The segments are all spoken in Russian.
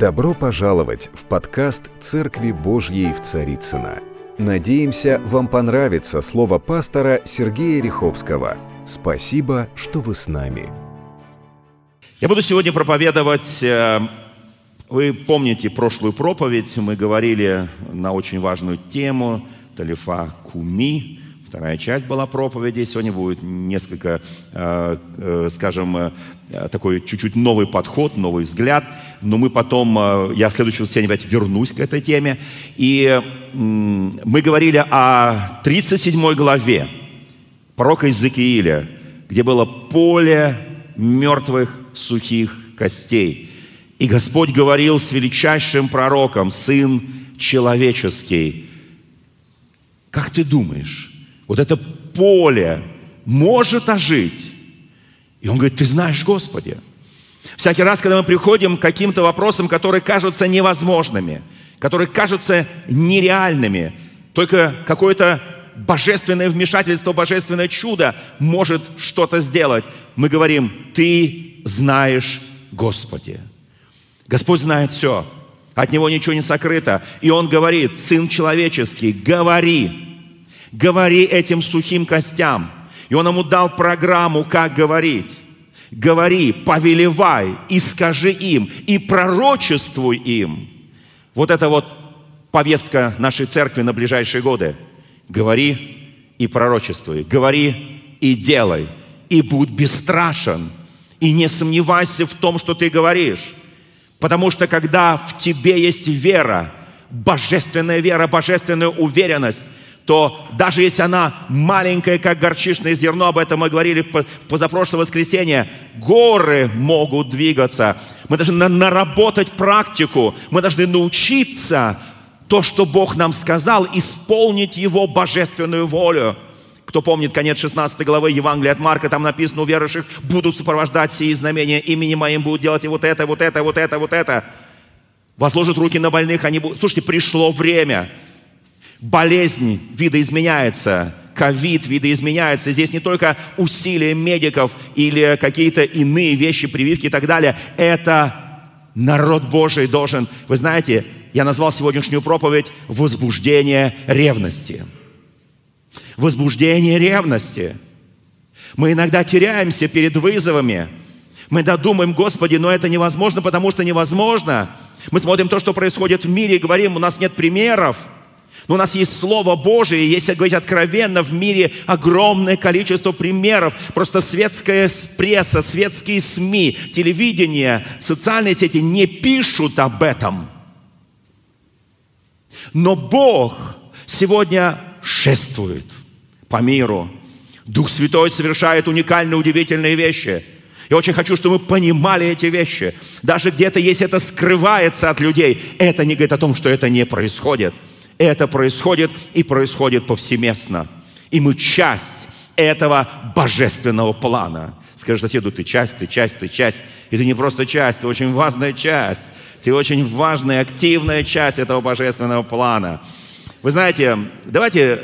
Добро пожаловать в подкаст «Церкви Божьей в Царицыно». Надеемся, вам понравится слово пастора Сергея Риховского. Спасибо, что вы с нами. Я буду сегодня проповедовать, э, вы помните прошлую проповедь, мы говорили на очень важную тему Талифа Куми, Вторая часть была проповеди. Сегодня будет несколько, э, э, скажем, э, такой чуть-чуть новый подход, новый взгляд. Но мы потом, я в следующем воскресенье опять вернусь к этой теме. И мы говорили о 37 главе пророка Иезекииля, где было поле мертвых сухих костей. И Господь говорил с величайшим пророком, Сын человеческий. Как ты думаешь, вот это поле может ожить. И он говорит, ты знаешь, Господи. Всякий раз, когда мы приходим к каким-то вопросам, которые кажутся невозможными, которые кажутся нереальными, только какое-то божественное вмешательство, божественное чудо может что-то сделать. Мы говорим, ты знаешь, Господи. Господь знает все. От Него ничего не сокрыто. И Он говорит, Сын человеческий, говори. Говори этим сухим костям. И он ему дал программу, как говорить. Говори, повелевай, и скажи им, и пророчествуй им. Вот это вот повестка нашей церкви на ближайшие годы. Говори и пророчествуй. Говори и делай. И будь бесстрашен. И не сомневайся в том, что ты говоришь. Потому что когда в тебе есть вера, божественная вера, божественная уверенность, то даже если она маленькая, как горчичное зерно, об этом мы говорили позапрошлое воскресенье, горы могут двигаться. Мы должны наработать практику, мы должны научиться то, что Бог нам сказал, исполнить Его божественную волю. Кто помнит конец 16 главы Евангелия от Марка, там написано, у верующих будут сопровождать сии знамения, именем моим будут делать и вот это, вот это, вот это, вот это. Возложат руки на больных, они будут... Слушайте, пришло время – болезнь видоизменяется, ковид видоизменяется. Здесь не только усилия медиков или какие-то иные вещи, прививки и так далее. Это народ Божий должен... Вы знаете, я назвал сегодняшнюю проповедь «Возбуждение ревности». Возбуждение ревности. Мы иногда теряемся перед вызовами. Мы додумаем, Господи, но это невозможно, потому что невозможно. Мы смотрим то, что происходит в мире, и говорим, у нас нет примеров – но у нас есть Слово Божие, и если говорить откровенно, в мире огромное количество примеров. Просто светская пресса, светские СМИ, телевидение, социальные сети не пишут об этом. Но Бог сегодня шествует по миру. Дух Святой совершает уникальные, удивительные вещи. Я очень хочу, чтобы мы понимали эти вещи. Даже где-то, если это скрывается от людей, это не говорит о том, что это не происходит. Это происходит и происходит повсеместно. И мы часть этого божественного плана. Скажи соседу, ты часть, ты часть, ты часть. И ты не просто часть, ты очень важная часть. Ты очень важная, активная часть этого божественного плана. Вы знаете, давайте,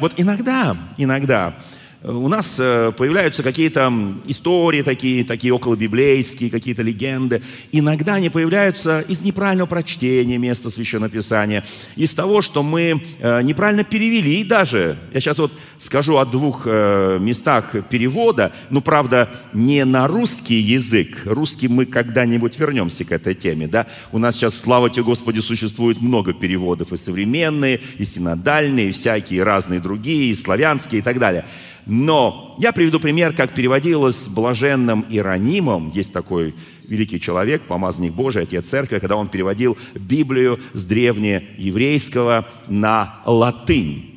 вот иногда, иногда у нас э, появляются какие-то истории такие, такие околобиблейские, какие-то легенды. Иногда они появляются из неправильного прочтения места Священного Писания, из того, что мы э, неправильно перевели даже. Я сейчас вот скажу о двух э, местах перевода, ну, правда, не на русский язык. Русский мы когда-нибудь вернемся к этой теме, да. У нас сейчас, слава тебе, Господи, существует много переводов, и современные, и синодальные, и всякие разные другие, и славянские, и так далее. Но я приведу пример, как переводилось блаженным Иронимом. Есть такой великий человек, помазанник Божий, отец церкви, когда он переводил Библию с древнееврейского на латынь.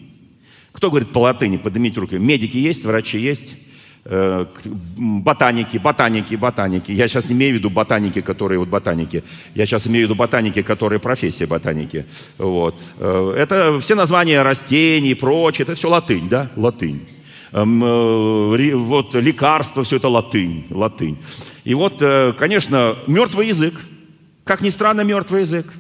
Кто говорит по латыни? Поднимите руки. Медики есть, врачи есть, э, ботаники, ботаники, ботаники. Я сейчас не имею в виду ботаники, которые вот ботаники. Я сейчас имею в виду ботаники, которые профессия ботаники. Вот. Э, это все названия растений и прочее. Это все латынь, да? Латынь. Эм, э, вот лекарства, все это латынь, латынь. И вот, э, конечно, мертвый язык. Как ни странно, мертвый язык.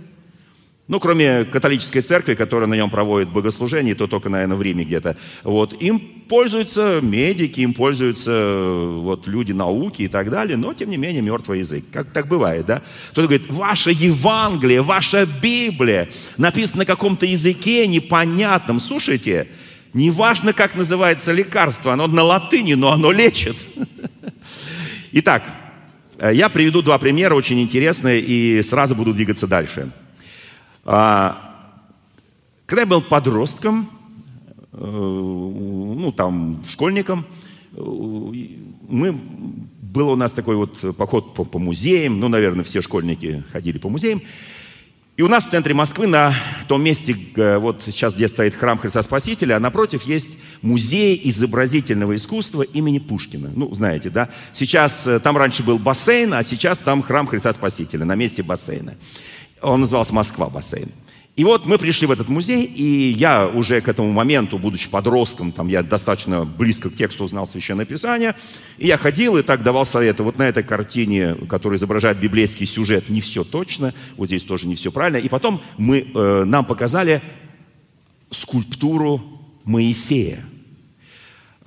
Ну, кроме католической церкви, которая на нем проводит богослужение, то только, наверное, в Риме где-то. Вот. Им пользуются медики, им пользуются э, вот, люди науки и так далее, но, тем не менее, мертвый язык. Как так бывает, да? Кто-то говорит, ваше Евангелие, ваша Библия написана на каком-то языке непонятном. Слушайте, неважно, как называется лекарство, оно на латыни, но оно лечит. Итак, э, я приведу два примера очень интересные и сразу буду двигаться дальше. А, когда я был подростком, э, ну там школьником, э, мы, был у нас такой вот поход по, по музеям, ну, наверное, все школьники ходили по музеям, и у нас в центре Москвы, на том месте, вот сейчас, где стоит храм Христа Спасителя, а напротив есть музей изобразительного искусства имени Пушкина. Ну, знаете, да? Сейчас, э, там раньше был бассейн, а сейчас там храм Христа Спасителя на месте бассейна. Он назывался «Москва бассейн». И вот мы пришли в этот музей, и я уже к этому моменту, будучи подростком, там я достаточно близко к тексту знал Священное Писание, и я ходил и так давал советы. Вот на этой картине, которая изображает библейский сюжет, не все точно, вот здесь тоже не все правильно. И потом мы, э, нам показали скульптуру Моисея –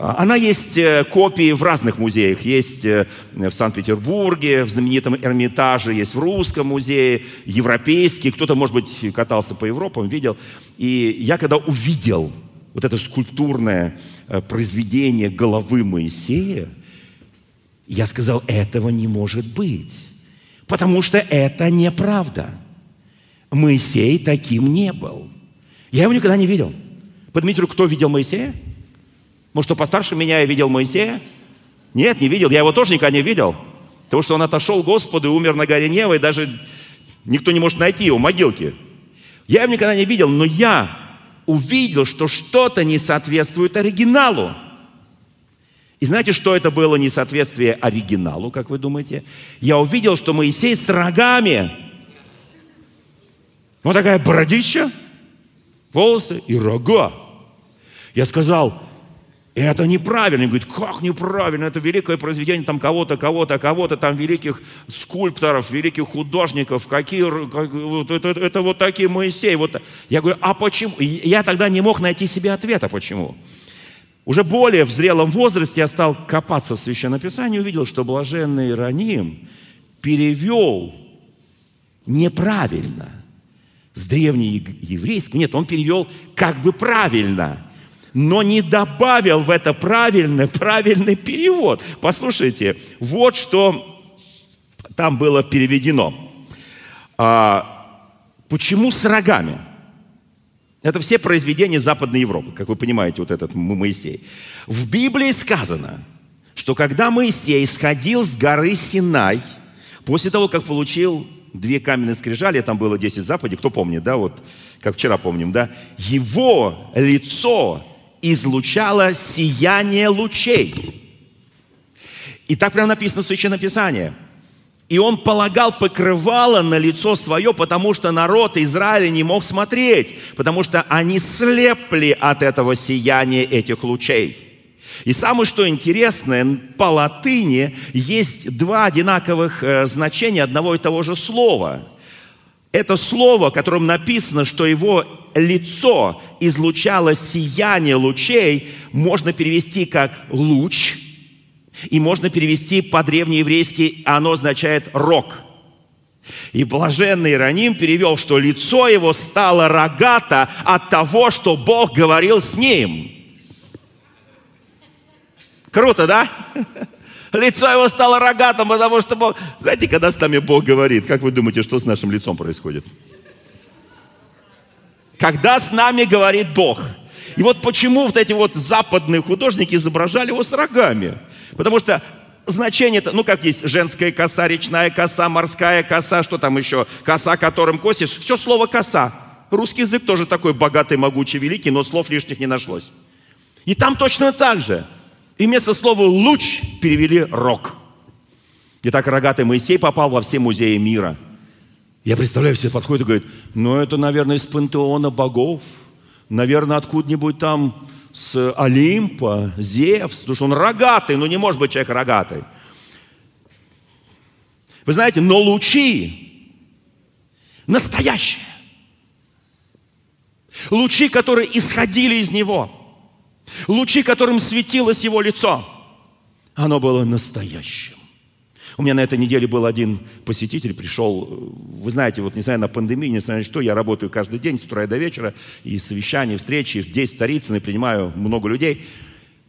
она есть э, копии в разных музеях. Есть э, в Санкт-Петербурге, в знаменитом Эрмитаже, есть в Русском музее, европейский. Кто-то, может быть, катался по Европам, видел. И я когда увидел вот это скульптурное э, произведение головы Моисея, я сказал, этого не может быть. Потому что это неправда. Моисей таким не был. Я его никогда не видел. Подметьте, кто видел Моисея? Может, кто постарше меня, я видел Моисея? Нет, не видел. Я его тоже никогда не видел. Потому что он отошел к Господу и умер на горе Нева, и даже никто не может найти его могилки. Я его никогда не видел, но я увидел, что что-то не соответствует оригиналу. И знаете, что это было несоответствие оригиналу, как вы думаете? Я увидел, что Моисей с рогами. Вот такая бородища, волосы и рога. Я сказал, и это неправильно. И говорит, как неправильно? Это великое произведение там кого-то, кого-то, кого-то, там великих скульпторов, великих художников. Какие, как, вот, это, это, вот такие Моисей. Вот. Я говорю, а почему? И я тогда не мог найти себе ответа, почему. Уже более в зрелом возрасте я стал копаться в Священном Писании и увидел, что блаженный Ироним перевел неправильно с древнееврейского. Нет, он перевел как бы правильно – но не добавил в это правильный, правильный перевод. Послушайте, вот что там было переведено. А, почему с рогами? Это все произведения Западной Европы, как вы понимаете, вот этот Моисей. В Библии сказано, что когда Моисей сходил с горы Синай, после того, как получил две каменные скрижали, там было 10 заповедей, кто помнит, да, вот, как вчера помним, да, его лицо излучало сияние лучей. И так прямо написано в Священном Писании. И он полагал покрывало на лицо свое, потому что народ Израиля не мог смотреть, потому что они слепли от этого сияния этих лучей. И самое что интересное, по латыни есть два одинаковых э, значения одного и того же слова. Это слово, которым написано, что его лицо излучало сияние лучей, можно перевести как луч, и можно перевести по-древнееврейски, оно означает рог. И блаженный Ироним перевел, что лицо его стало рогато от того, что Бог говорил с ним. Круто, да? Лицо его стало рогатым, потому что Бог... Знаете, когда с нами Бог говорит, как вы думаете, что с нашим лицом происходит? Когда с нами говорит Бог. И вот почему вот эти вот западные художники изображали его с рогами. Потому что значение, ну как есть женская коса, речная коса, морская коса, что там еще, коса, которым косишь, все слово коса. Русский язык тоже такой богатый, могучий, великий, но слов лишних не нашлось. И там точно так же. И вместо слова «луч» перевели «рог». И так рогатый Моисей попал во все музеи мира. Я представляю, все подходят и говорят, ну это, наверное, из пантеона богов. Наверное, откуда-нибудь там с Олимпа, Зевс, потому что он рогатый, но не может быть человек рогатый. Вы знаете, но лучи настоящие. Лучи, которые исходили из Него. Лучи, которым светилось Его лицо. Оно было настоящим. У меня на этой неделе был один посетитель, пришел, вы знаете, вот не знаю, на пандемии, не знаю что, я работаю каждый день с утра до вечера, и совещания, встречи, здесь в Царицыно, принимаю много людей.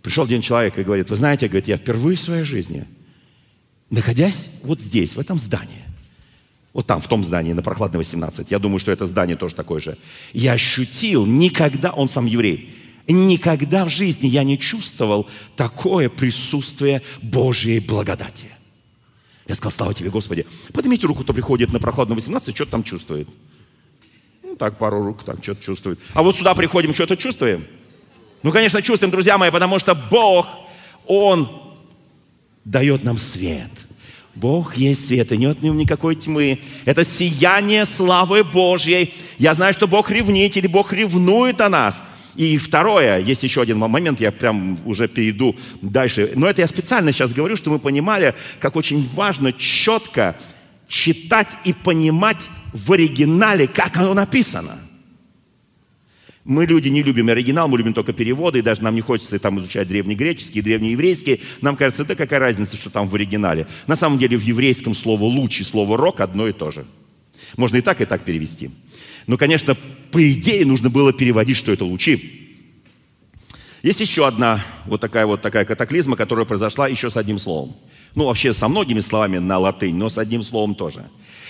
Пришел один человек и говорит, вы знаете, говорит, я впервые в своей жизни, находясь вот здесь, в этом здании, вот там, в том здании, на Прохладной 18, я думаю, что это здание тоже такое же, я ощутил никогда, он сам еврей, никогда в жизни я не чувствовал такое присутствие Божьей благодати. Я сказал, слава тебе, Господи. Поднимите руку, кто приходит на прохладную 18, что-то там чувствует. Ну, так, пару рук, так, что-то чувствует. А вот сюда приходим, что-то чувствуем? Ну, конечно, чувствуем, друзья мои, потому что Бог, Он дает нам свет. Бог есть свет, и нет в нем никакой тьмы. Это сияние славы Божьей. Я знаю, что Бог ревнитель, Бог ревнует о нас. И второе, есть еще один момент, я прям уже перейду дальше. Но это я специально сейчас говорю, что мы понимали, как очень важно четко читать и понимать в оригинале, как оно написано. Мы, люди, не любим оригинал, мы любим только переводы, и даже нам не хочется там изучать древнегреческий, древнееврейский. Нам кажется, да какая разница, что там в оригинале. На самом деле в еврейском слово «луч» и слово «рок» одно и то же. Можно и так, и так перевести. Но, конечно, по идее нужно было переводить, что это лучи. Есть еще одна вот такая вот такая катаклизма, которая произошла еще с одним словом. Ну, вообще со многими словами на латынь, но с одним словом тоже.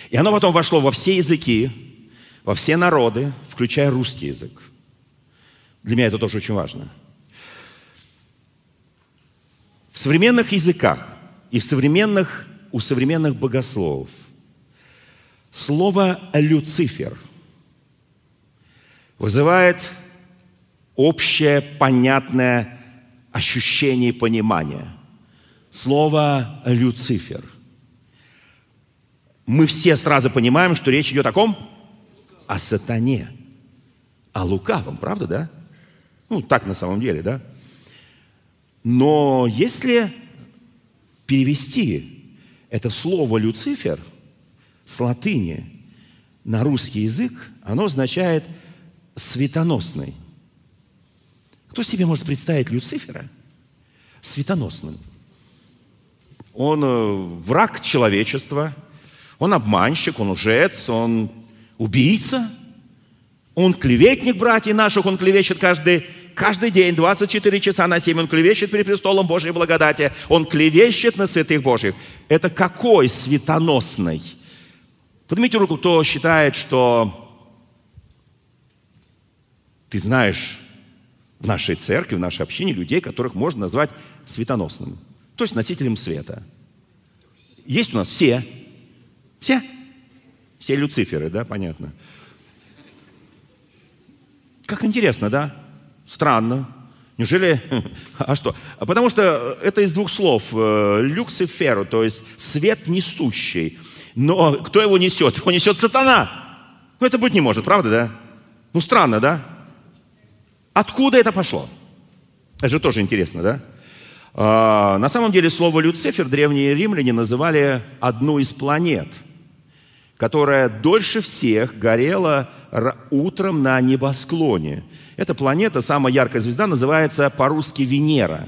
И оно потом вошло во все языки, во все народы, включая русский язык. Для меня это тоже очень важно. В современных языках и в современных, у современных богословов слово «люцифер» – вызывает общее, понятное ощущение и понимание. Слово «Люцифер». Мы все сразу понимаем, что речь идет о ком? О сатане. О лукавом, правда, да? Ну, так на самом деле, да? Но если перевести это слово «Люцифер» с латыни на русский язык, оно означает – светоносный. Кто себе может представить Люцифера светоносным? Он э, враг человечества, он обманщик, он лжец, он убийца, он клеветник братьев наших, он клевещет каждый, каждый день, 24 часа на 7, он клевещет перед престолом Божьей благодати, он клевещет на святых Божьих. Это какой светоносный? Поднимите руку, кто считает, что ты знаешь в нашей церкви, в нашей общине людей, которых можно назвать светоносным, то есть носителем света. Есть у нас все. Все. Все люциферы, да, понятно. Как интересно, да? Странно. Неужели... А что? А потому что это из двух слов. Э, люциферу, то есть свет несущий. Но кто его несет? Его несет сатана. Ну, это быть не может, правда, да? Ну, странно, да? Откуда это пошло? Это же тоже интересно, да? А, на самом деле слово «Люцифер» древние римляне называли одну из планет, которая дольше всех горела утром на небосклоне. Эта планета, самая яркая звезда, называется по-русски Венера.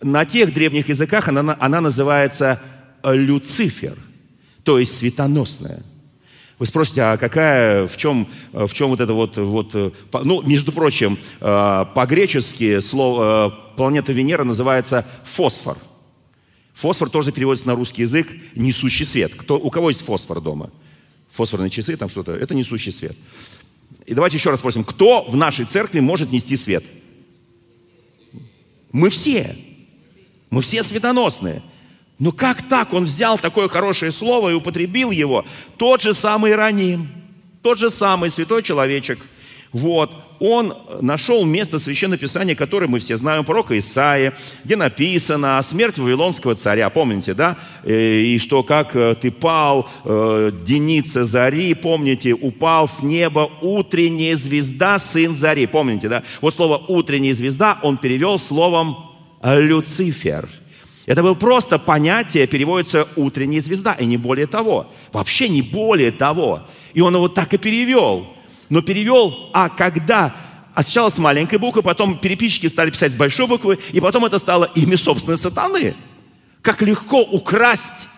На тех древних языках она, она называется Люцифер, то есть светоносная – вы спросите, а какая, в чем, в чем вот это вот, вот, э, ну, между прочим, э, по-гречески слово, э, планета Венера называется фосфор. Фосфор тоже переводится на русский язык «несущий свет». Кто, у кого есть фосфор дома? Фосфорные часы, там что-то. Это несущий свет. И давайте еще раз спросим, кто в нашей церкви может нести свет? Мы все. Мы все светоносные. Но как так он взял такое хорошее слово и употребил его? Тот же самый Раним, тот же самый святой человечек. Вот, он нашел место Священного Писания, которое мы все знаем, пророка Исаия, где написано о смерти Вавилонского царя, помните, да? Э, и что как э, ты пал, э, деница зари, помните, упал с неба утренняя звезда, сын зари, помните, да? Вот слово утренняя звезда он перевел словом Люцифер – это было просто понятие, переводится «утренняя звезда», и не более того. Вообще не более того. И он его так и перевел. но перевел «а когда» а сначала с маленькой буквы, потом переписчики стали писать с большой буквы, и потом это стало имя собственной сатаны. Как легко украсть.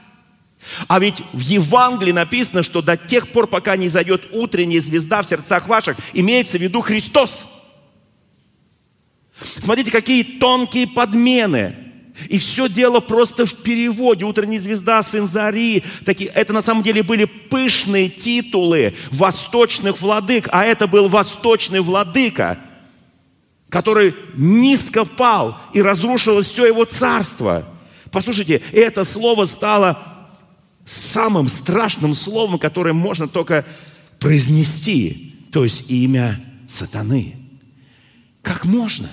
А ведь в Евангелии написано, что до тех пор, пока не зайдет утренняя звезда в сердцах ваших, имеется в виду Христос. Смотрите, какие тонкие подмены. И все дело просто в переводе. Утренняя звезда, сын Зари. Такие, это на самом деле были пышные титулы восточных владык. А это был восточный владыка, который низко пал и разрушилось все его царство. Послушайте, это слово стало самым страшным словом, которое можно только произнести. То есть имя сатаны. Как можно?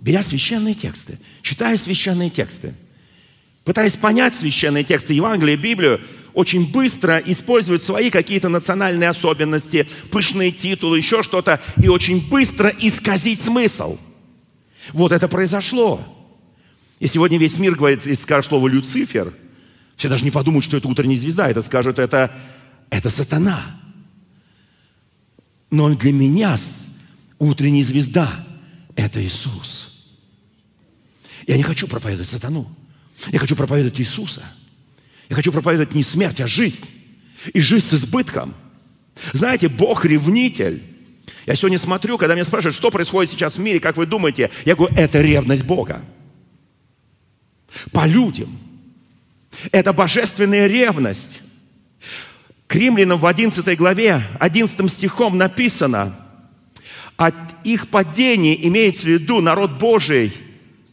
Беря священные тексты, читая священные тексты, пытаясь понять священные тексты Евангелия, Библию, очень быстро используют свои какие-то национальные особенности, пышные титулы, еще что-то, и очень быстро исказить смысл. Вот это произошло. И сегодня весь мир говорит, если скажет слово «Люцифер», все даже не подумают, что это утренняя звезда, это скажут, это, это сатана. Но для меня утренняя звезда – это Иисус. Я не хочу проповедовать сатану. Я хочу проповедовать Иисуса. Я хочу проповедовать не смерть, а жизнь. И жизнь с избытком. Знаете, Бог ревнитель. Я сегодня смотрю, когда меня спрашивают, что происходит сейчас в мире, как вы думаете, я говорю, это ревность Бога. По людям. Это божественная ревность. К римлянам в 11 главе, 11 стихом написано, от их падения имеется в виду народ Божий –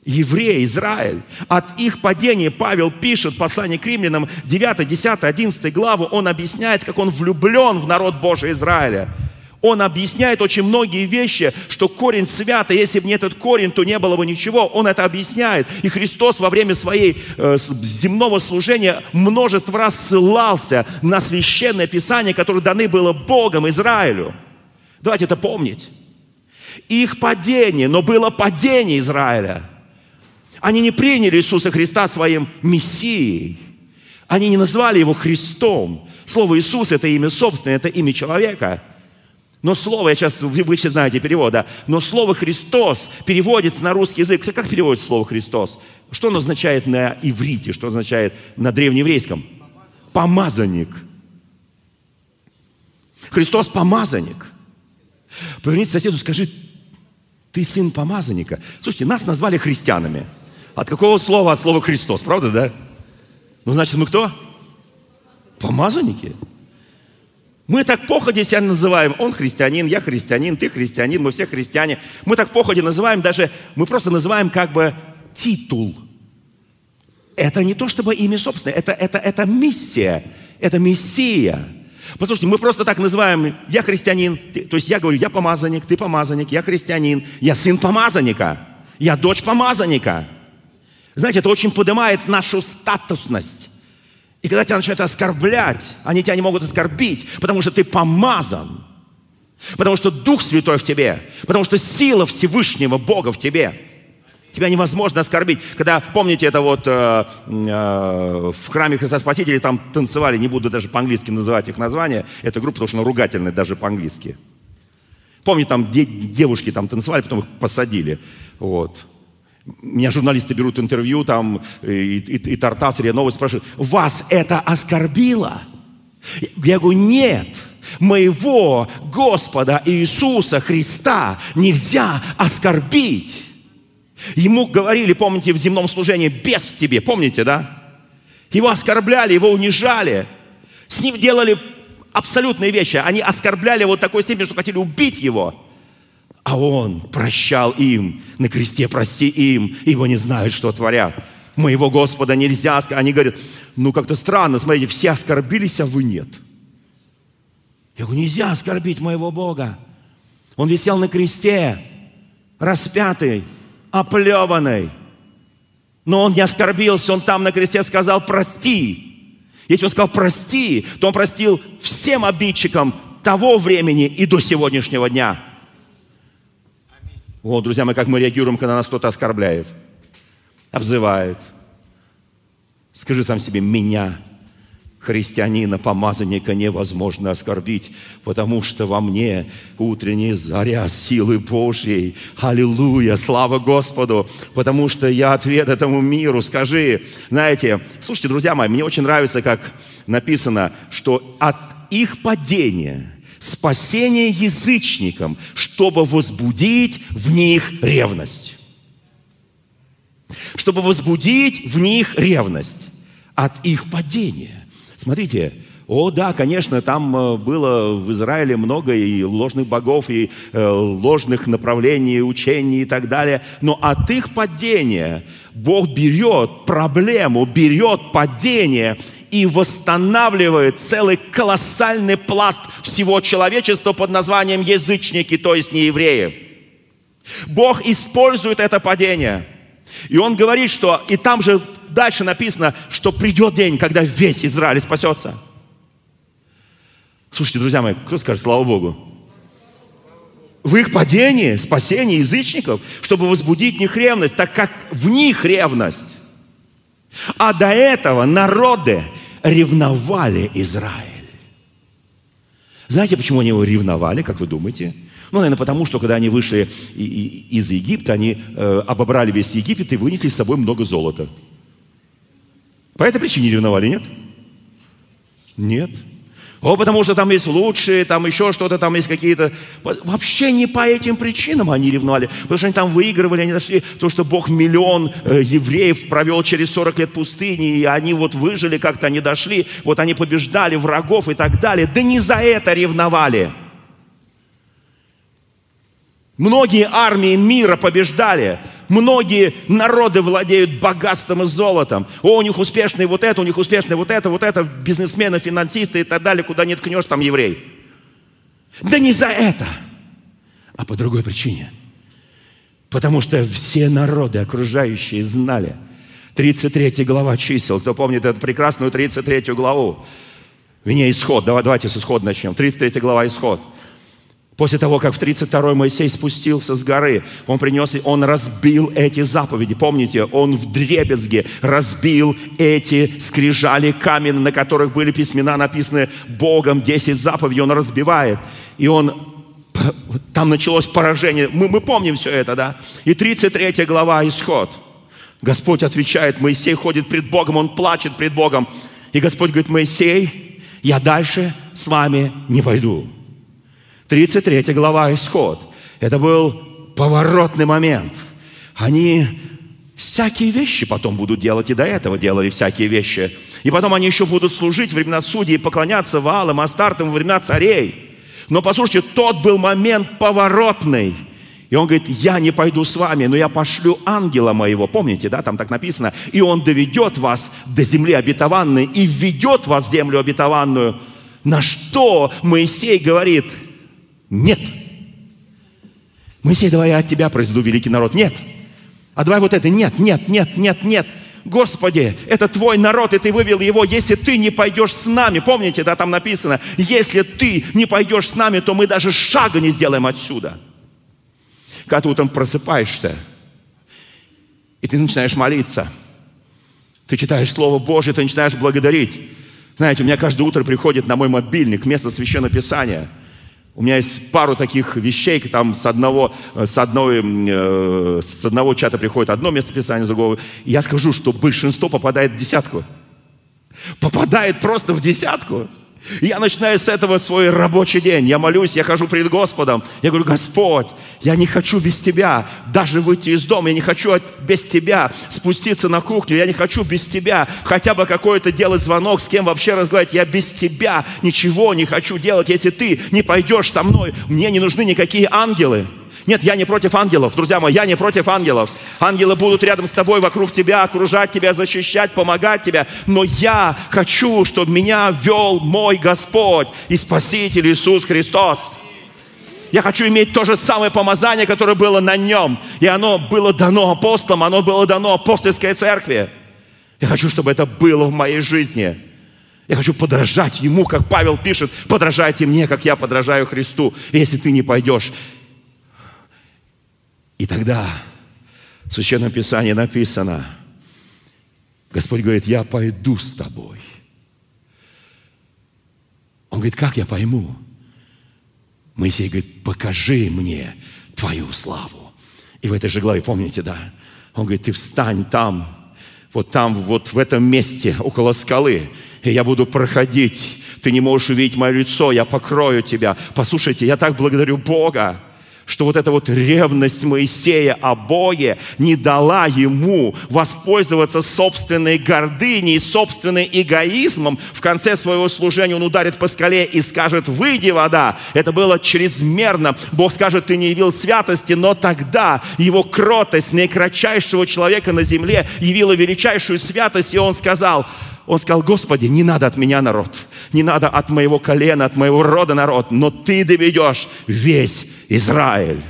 евреи, Израиль. От их падения Павел пишет послание к римлянам 9, 10, 11 главу. Он объясняет, как он влюблен в народ Божий Израиля. Он объясняет очень многие вещи, что корень свято, если бы не этот корень, то не было бы ничего. Он это объясняет. И Христос во время своей э, земного служения множество раз ссылался на священное Писание, которое даны было Богом Израилю. Давайте это помнить. Их падение, но было падение Израиля – они не приняли Иисуса Христа своим Мессией. Они не назвали Его Христом. Слово Иисус – это имя собственное, это имя человека. Но слово, я сейчас, вы, вы все знаете перевод, да, но слово «Христос» переводится на русский язык. Как переводится слово «Христос»? Что оно означает на иврите, что означает на древнееврейском? Помазанник. Христос – помазанник. Повернись к соседу, скажи, ты сын помазанника. Слушайте, нас назвали христианами – от какого слова? От слова Христос, правда, да? Ну, значит, мы кто? Помазанники. Мы так походе себя называем. Он христианин, я христианин, ты христианин, мы все христиане. Мы так походе называем даже, мы просто называем как бы титул. Это не то чтобы имя собственное, это, это, это миссия, это мессия. Послушайте, мы просто так называем, я христианин, ты, то есть я говорю, я помазанник, ты помазанник, я христианин, я сын помазанника, я дочь помазанника. Знаете, это очень поднимает нашу статусность. И когда тебя начинают оскорблять, они тебя не могут оскорбить, потому что ты помазан. Потому что Дух Святой в тебе. Потому что сила Всевышнего Бога в тебе. Тебя невозможно оскорбить. Когда, помните, это вот э, э, в храме Христа Спасителя там танцевали, не буду даже по-английски называть их название, эта группа, потому что она ругательная даже по-английски. Помните, там де- девушки там танцевали, потом их посадили. Вот. Меня журналисты берут интервью, там, и, и, и Тартас, РИА Новость спрашивают, вас это оскорбило? Я говорю, нет, моего Господа Иисуса Христа нельзя оскорбить. Ему говорили, помните, в земном служении, без тебе, помните, да? Его оскорбляли, его унижали. С ним делали абсолютные вещи. Они оскорбляли вот такой степени, что хотели убить его. А Он прощал им, на кресте прости им, ибо не знают, что творят. Моего Господа нельзя Они говорят, ну как-то странно, смотрите, все оскорбились, а вы нет. Я говорю, нельзя оскорбить моего Бога. Он висел на кресте, распятый, оплеванный. Но он не оскорбился, он там на кресте сказал «прости». Если он сказал «прости», то он простил всем обидчикам того времени и до сегодняшнего дня. О, друзья мои, как мы реагируем, когда нас кто-то оскорбляет, обзывает. Скажи сам себе, меня христианина, помазанника невозможно оскорбить, потому что во мне утренняя заря силы Божьей. Аллилуйя, слава Господу, потому что я ответ этому миру. Скажи, знаете, слушайте, друзья мои, мне очень нравится, как написано, что от их падения – спасение язычникам, чтобы возбудить в них ревность. Чтобы возбудить в них ревность от их падения. Смотрите, о, да, конечно, там э, было в Израиле много и ложных богов, и э, ложных направлений, учений и так далее. Но от их падения Бог берет проблему, берет падение и восстанавливает целый колоссальный пласт всего человечества под названием язычники, то есть неевреи. Бог использует это падение. И он говорит, что и там же дальше написано, что придет день, когда весь Израиль спасется. Слушайте, друзья мои, кто скажет слава Богу? В их падении, спасении язычников, чтобы возбудить в них ревность, так как в них ревность. А до этого народы ревновали Израиль. Знаете, почему они его ревновали, как вы думаете? Ну, наверное, потому что, когда они вышли из Египта, они э, обобрали весь Египет и вынесли с собой много золота. По этой причине ревновали, нет? Нет. О, потому что там есть лучшие, там еще что-то, там есть какие-то... Вообще не по этим причинам они ревновали. Потому что они там выигрывали, они нашли то, что Бог миллион э, евреев провел через 40 лет пустыни, и они вот выжили как-то, они дошли, вот они побеждали врагов и так далее. Да не за это ревновали. Многие армии мира побеждали. Многие народы владеют богатством и золотом. О, у них успешный вот это, у них успешный вот это, вот это, бизнесмены, финансисты и так далее. Куда не ткнешь, там еврей. Да не за это, а по другой причине. Потому что все народы окружающие знали. 33 глава чисел. Кто помнит эту прекрасную 33 главу? Вне исход. Давай, давайте с исхода начнем. 33 глава исход. После того, как в 32-й Моисей спустился с горы, он принес, он разбил эти заповеди. Помните, он в дребезге разбил эти скрижали камень, на которых были письмена написаны Богом, 10 заповедей, он разбивает. И он там началось поражение. Мы, мы помним все это, да? И 33 глава, исход. Господь отвечает, Моисей ходит пред Богом, он плачет пред Богом. И Господь говорит, Моисей, я дальше с вами не пойду. 33 глава Исход. Это был поворотный момент. Они всякие вещи потом будут делать, и до этого делали всякие вещи. И потом они еще будут служить в времена судей поклоняться Ваалам, Астартам во времена царей. Но послушайте, тот был момент поворотный. И он говорит, я не пойду с вами, но я пошлю ангела моего. Помните, да, там так написано. И он доведет вас до земли обетованной и введет вас в землю обетованную. На что Моисей говорит – нет. Моисей, давай я от тебя произведу великий народ. Нет. А давай вот это. Нет, нет, нет, нет, нет. Господи, это твой народ, и ты вывел его. Если ты не пойдешь с нами, помните, да, там написано, если ты не пойдешь с нами, то мы даже шага не сделаем отсюда. Когда ты утром просыпаешься, и ты начинаешь молиться, ты читаешь Слово Божье, ты начинаешь благодарить. Знаете, у меня каждое утро приходит на мой мобильник вместо Священного Писания – у меня есть пару таких вещей, там с одного, э, с одной, э, с одного чата приходит одно местописание, с другого. И я скажу, что большинство попадает в десятку. Попадает просто в десятку. Я начинаю с этого свой рабочий день. Я молюсь, я хожу перед Господом. Я говорю, Господь, я не хочу без Тебя даже выйти из дома. Я не хочу без Тебя спуститься на кухню. Я не хочу без Тебя хотя бы какой-то делать звонок, с кем вообще разговаривать. Я без Тебя ничего не хочу делать. Если Ты не пойдешь со мной, мне не нужны никакие ангелы. Нет, я не против ангелов, друзья мои, я не против ангелов. Ангелы будут рядом с тобой, вокруг тебя, окружать тебя, защищать, помогать тебе. Но я хочу, чтобы меня вел мой Господь и Спаситель Иисус Христос. Я хочу иметь то же самое помазание, которое было на нем. И оно было дано апостолам, оно было дано апостольской церкви. Я хочу, чтобы это было в моей жизни. Я хочу подражать Ему, как Павел пишет, подражайте мне, как я подражаю Христу. И если ты не пойдешь, и тогда в Священном Писании написано, Господь говорит, я пойду с тобой. Он говорит, как я пойму? Моисей говорит, покажи мне твою славу. И в этой же главе, помните, да? Он говорит, ты встань там, вот там, вот в этом месте, около скалы, и я буду проходить. Ты не можешь увидеть мое лицо, я покрою тебя. Послушайте, я так благодарю Бога, что вот эта вот ревность Моисея о Боге не дала ему воспользоваться собственной гордыней, собственным эгоизмом. В конце своего служения он ударит по скале и скажет, выйди вода. Это было чрезмерно. Бог скажет, ты не явил святости, но тогда его кротость наикратчайшего человека на земле явила величайшую святость, и он сказал, он сказал, Господи, не надо от меня народ, не надо от моего колена, от моего рода народ, но Ты доведешь весь Израиль.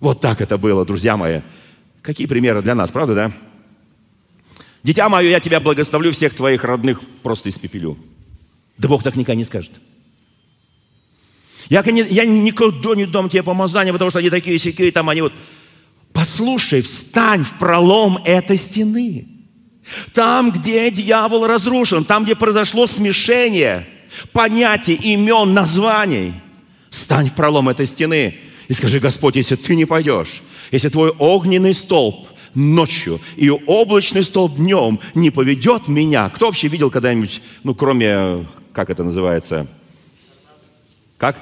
Вот так это было, друзья мои. Какие примеры для нас, правда, да? Дитя мое, я тебя благословлю, всех твоих родных просто испепелю. Да Бог так никогда не скажет. Я, я никогда не дам тебе помазания, потому что они такие сякие, там они вот... Послушай, встань в пролом этой стены. Там, где дьявол разрушен, там, где произошло смешение понятий, имен, названий, стань пролом этой стены и скажи, Господь, если ты не пойдешь, если твой огненный столб ночью и облачный столб днем не поведет меня. Кто вообще видел когда-нибудь, ну, кроме, как это называется? Как?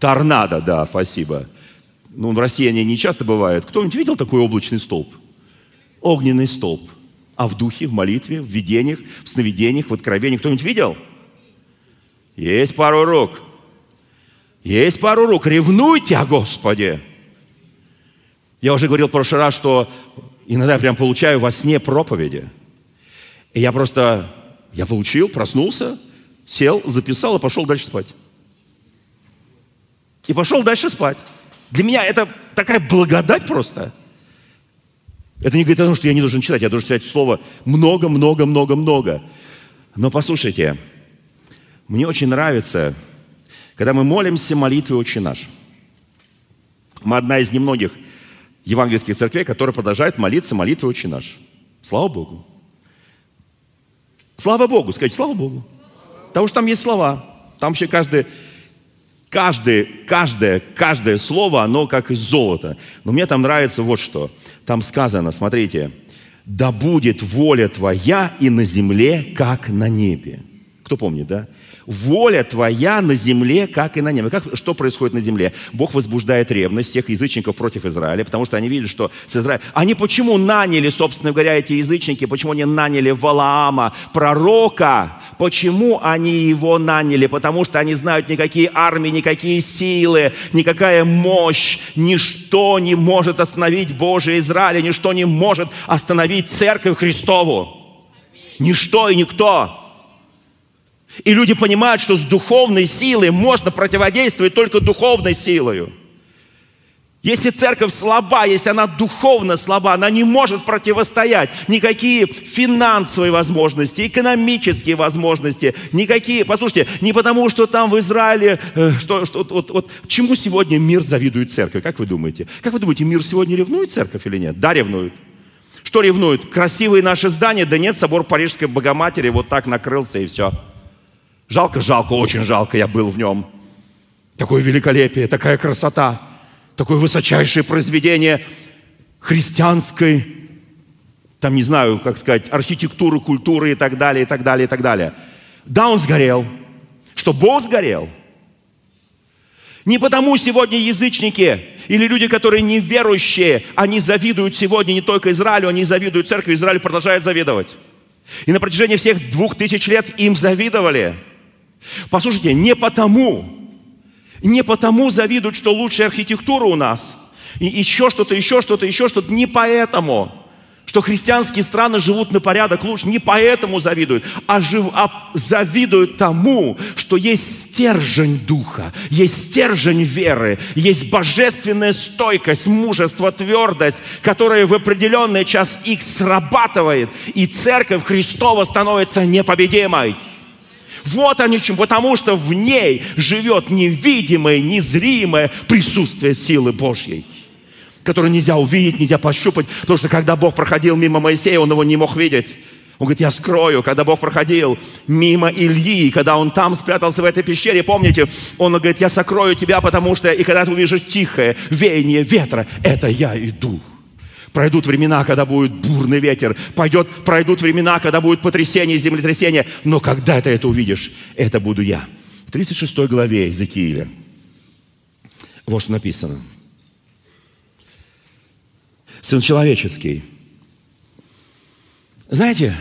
Торнадо. Торнадо, да, спасибо. Ну, в России они не часто бывают. Кто-нибудь видел такой облачный столб? Огненный столб а в духе, в молитве, в видениях, в сновидениях, в откровениях. Кто-нибудь видел? Есть пару рук. Есть пару рук. Ревнуйте о Господе. Я уже говорил в прошлый раз, что иногда я прям получаю во сне проповеди. И я просто, я получил, проснулся, сел, записал и пошел дальше спать. И пошел дальше спать. Для меня это такая благодать просто – это не говорит о том, что я не должен читать, я должен читать слово много-много-много-много. Но послушайте, мне очень нравится, когда мы молимся молитвой «Отче наш». Мы одна из немногих евангельских церквей, которая продолжает молиться молитвой «Отче наш». Слава Богу. Слава Богу, скажите, слава Богу. Потому что там есть слова. Там вообще каждый Каждое, каждое, каждое слово, оно как из золота. Но мне там нравится вот что. Там сказано, смотрите, да будет воля твоя и на земле, как на небе. Кто помнит, да? Воля твоя на земле, как и на небе. Как, что происходит на земле? Бог возбуждает ревность всех язычников против Израиля, потому что они видели, что с Израилем... Они почему наняли, собственно говоря, эти язычники? Почему они наняли Валаама, пророка? Почему они его наняли? Потому что они знают никакие армии, никакие силы, никакая мощь, ничто не может остановить Божие Израиля, ничто не может остановить Церковь Христову. Ничто и никто. И люди понимают, что с духовной силой можно противодействовать только духовной силой. Если церковь слаба, если она духовно слаба, она не может противостоять никакие финансовые возможности, экономические возможности, никакие, послушайте, не потому, что там в Израиле, э, что, что, вот, вот, чему сегодня мир завидует церкви, как вы думаете? Как вы думаете, мир сегодня ревнует церковь или нет? Да, ревнует. Что ревнует? Красивые наши здания? Да нет, собор Парижской Богоматери вот так накрылся и все. Жалко, жалко, очень жалко, я был в нем. Такое великолепие, такая красота, такое высочайшее произведение христианской, там не знаю, как сказать, архитектуры, культуры и так далее, и так далее, и так далее. Да, он сгорел. Что Бог сгорел. Не потому сегодня язычники или люди, которые неверующие, они завидуют сегодня не только Израилю, они завидуют церкви, Израиль продолжает завидовать. И на протяжении всех двух тысяч лет им завидовали – Послушайте, не потому, не потому завидуют, что лучшая архитектура у нас, и еще что-то, еще что-то, еще что-то, не поэтому, что христианские страны живут на порядок лучше, не поэтому завидуют, а, жив, а завидуют тому, что есть стержень духа, есть стержень веры, есть божественная стойкость, мужество, твердость, которая в определенный час их срабатывает, и церковь Христова становится непобедимой. Вот они чем, потому что в ней живет невидимое, незримое присутствие силы Божьей, которое нельзя увидеть, нельзя пощупать, потому что когда Бог проходил мимо Моисея, он его не мог видеть. Он говорит, я скрою. Когда Бог проходил мимо Ильи, когда он там спрятался в этой пещере, помните, он говорит, я сокрою тебя, потому что, и когда ты увидишь тихое веяние ветра, это я иду. Пройдут времена, когда будет бурный ветер. Пойдет, пройдут времена, когда будет потрясение, землетрясение. Но когда ты это увидишь, это буду я. В 36 главе Иезекииля. Вот что написано. Сын человеческий. Знаете,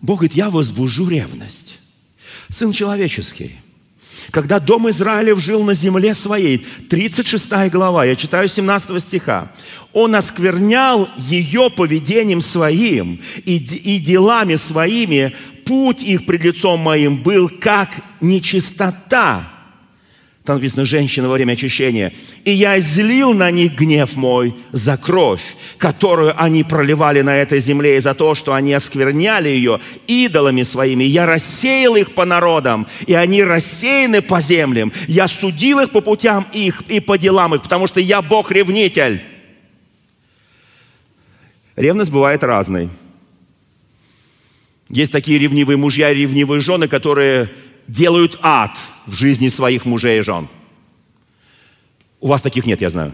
Бог говорит, я возбужу ревность. Сын человеческий – когда дом Израилев жил на земле своей, 36 глава, я читаю 17 стиха, он осквернял ее поведением своим и, и делами своими, путь их пред лицом моим был как нечистота, там написано «женщина во время очищения». «И я излил на них гнев мой за кровь, которую они проливали на этой земле, и за то, что они оскверняли ее идолами своими. Я рассеял их по народам, и они рассеяны по землям. Я судил их по путям их и по делам их, потому что я Бог-ревнитель». Ревность бывает разной. Есть такие ревнивые мужья ревнивые жены, которые делают ад в жизни своих мужей и жен. У вас таких нет, я знаю.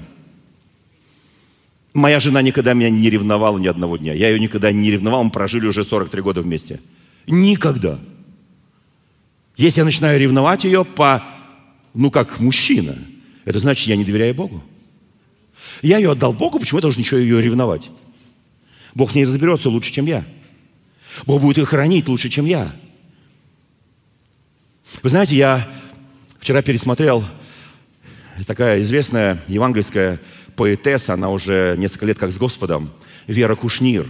Моя жена никогда меня не ревновала ни одного дня. Я ее никогда не ревновал, мы прожили уже 43 года вместе. Никогда. Если я начинаю ревновать ее по, ну, как мужчина, это значит, я не доверяю Богу. Я ее отдал Богу, почему я должен еще ее ревновать? Бог с ней разберется лучше, чем я. Бог будет ее хранить лучше, чем я. Вы знаете, я вчера пересмотрел такая известная евангельская поэтесса, она уже несколько лет как с Господом, Вера Кушнир.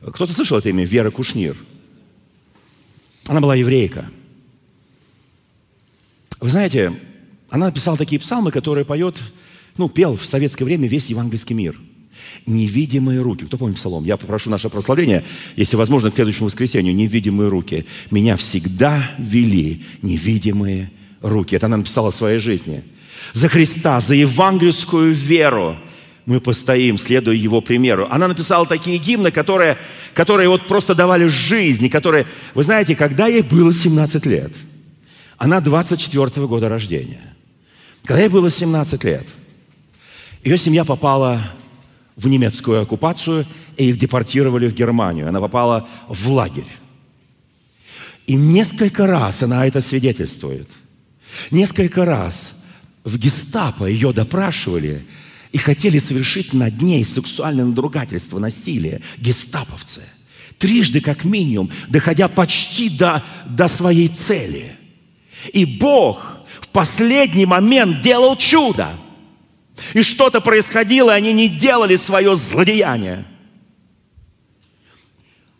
Кто-то слышал это имя? Вера Кушнир. Она была еврейка. Вы знаете, она написала такие псалмы, которые поет, ну, пел в советское время весь евангельский мир – Невидимые руки. Кто помнит псалом? Я попрошу наше прославление, если возможно, к следующему воскресенью. Невидимые руки. Меня всегда вели невидимые руки. Это она написала в своей жизни. За Христа, за евангельскую веру мы постоим, следуя Его примеру. Она написала такие гимны, которые, которые вот просто давали жизнь, которые, вы знаете, когда ей было 17 лет, она 24 -го года рождения, когда ей было 17 лет, ее семья попала в немецкую оккупацию, и их депортировали в Германию. Она попала в лагерь. И несколько раз она это свидетельствует. Несколько раз в гестапо ее допрашивали и хотели совершить над ней сексуальное надругательство, насилие. Гестаповцы. Трижды как минимум, доходя почти до, до своей цели. И Бог в последний момент делал чудо – и что-то происходило, и они не делали свое злодеяние.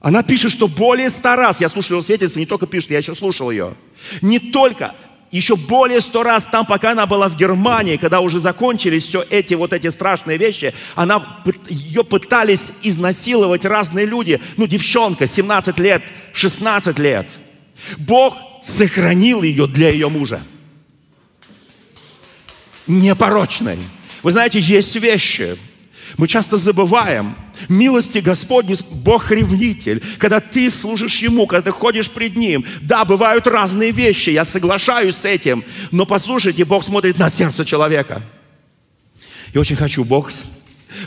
Она пишет, что более ста раз, я слушал ее свидетельство, не только пишет, я еще слушал ее, не только, еще более сто раз там, пока она была в Германии, когда уже закончились все эти вот эти страшные вещи, она, ее пытались изнасиловать разные люди, ну, девчонка, 17 лет, 16 лет. Бог сохранил ее для ее мужа. Непорочной. Вы знаете, есть вещи, мы часто забываем, милости Господни, Бог ревнитель, когда ты служишь Ему, когда ты ходишь пред Ним. Да, бывают разные вещи, я соглашаюсь с этим, но послушайте, Бог смотрит на сердце человека. И очень хочу, Бог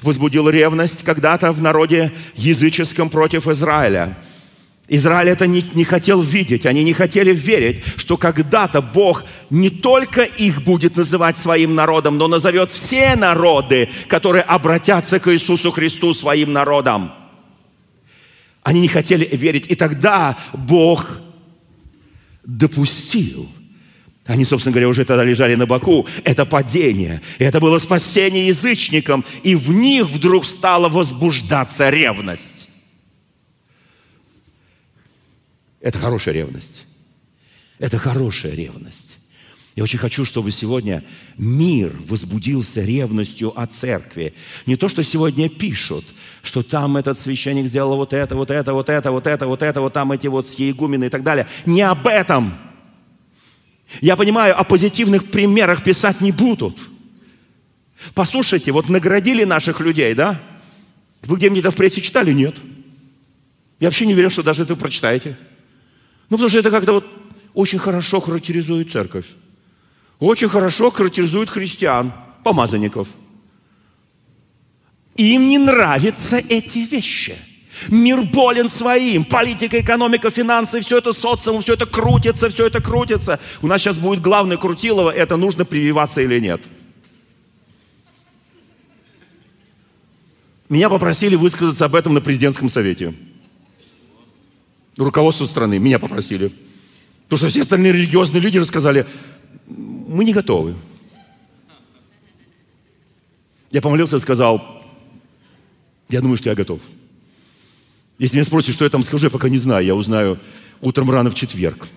возбудил ревность когда-то в народе языческом против Израиля. Израиль это не, не хотел видеть, они не хотели верить, что когда-то Бог не только их будет называть своим народом, но назовет все народы, которые обратятся к Иисусу Христу своим народом. Они не хотели верить. И тогда Бог допустил. Они, собственно говоря, уже тогда лежали на боку. Это падение. Это было спасение язычникам. И в них вдруг стала возбуждаться ревность. Это хорошая ревность. Это хорошая ревность. Я очень хочу, чтобы сегодня мир возбудился ревностью о церкви. Не то, что сегодня пишут, что там этот священник сделал вот это, вот это, вот это, вот это, вот это, вот там эти вот схиегумены и так далее. Не об этом. Я понимаю, о позитивных примерах писать не будут. Послушайте, вот наградили наших людей, да? Вы где-нибудь в прессе читали? Нет. Я вообще не уверен, что даже это вы прочитаете. Ну, потому что это как-то вот очень хорошо характеризует церковь. Очень хорошо характеризует христиан, помазанников. Им не нравятся эти вещи – Мир болен своим. Политика, экономика, финансы, все это социум, все это крутится, все это крутится. У нас сейчас будет главное крутилово, это нужно прививаться или нет. Меня попросили высказаться об этом на президентском совете. Руководство страны, меня попросили. Потому что все остальные религиозные лидеры сказали, мы не готовы. Я помолился и сказал, я думаю, что я готов. Если меня спросят, что я там скажу, я пока не знаю. Я узнаю утром рано в четверг.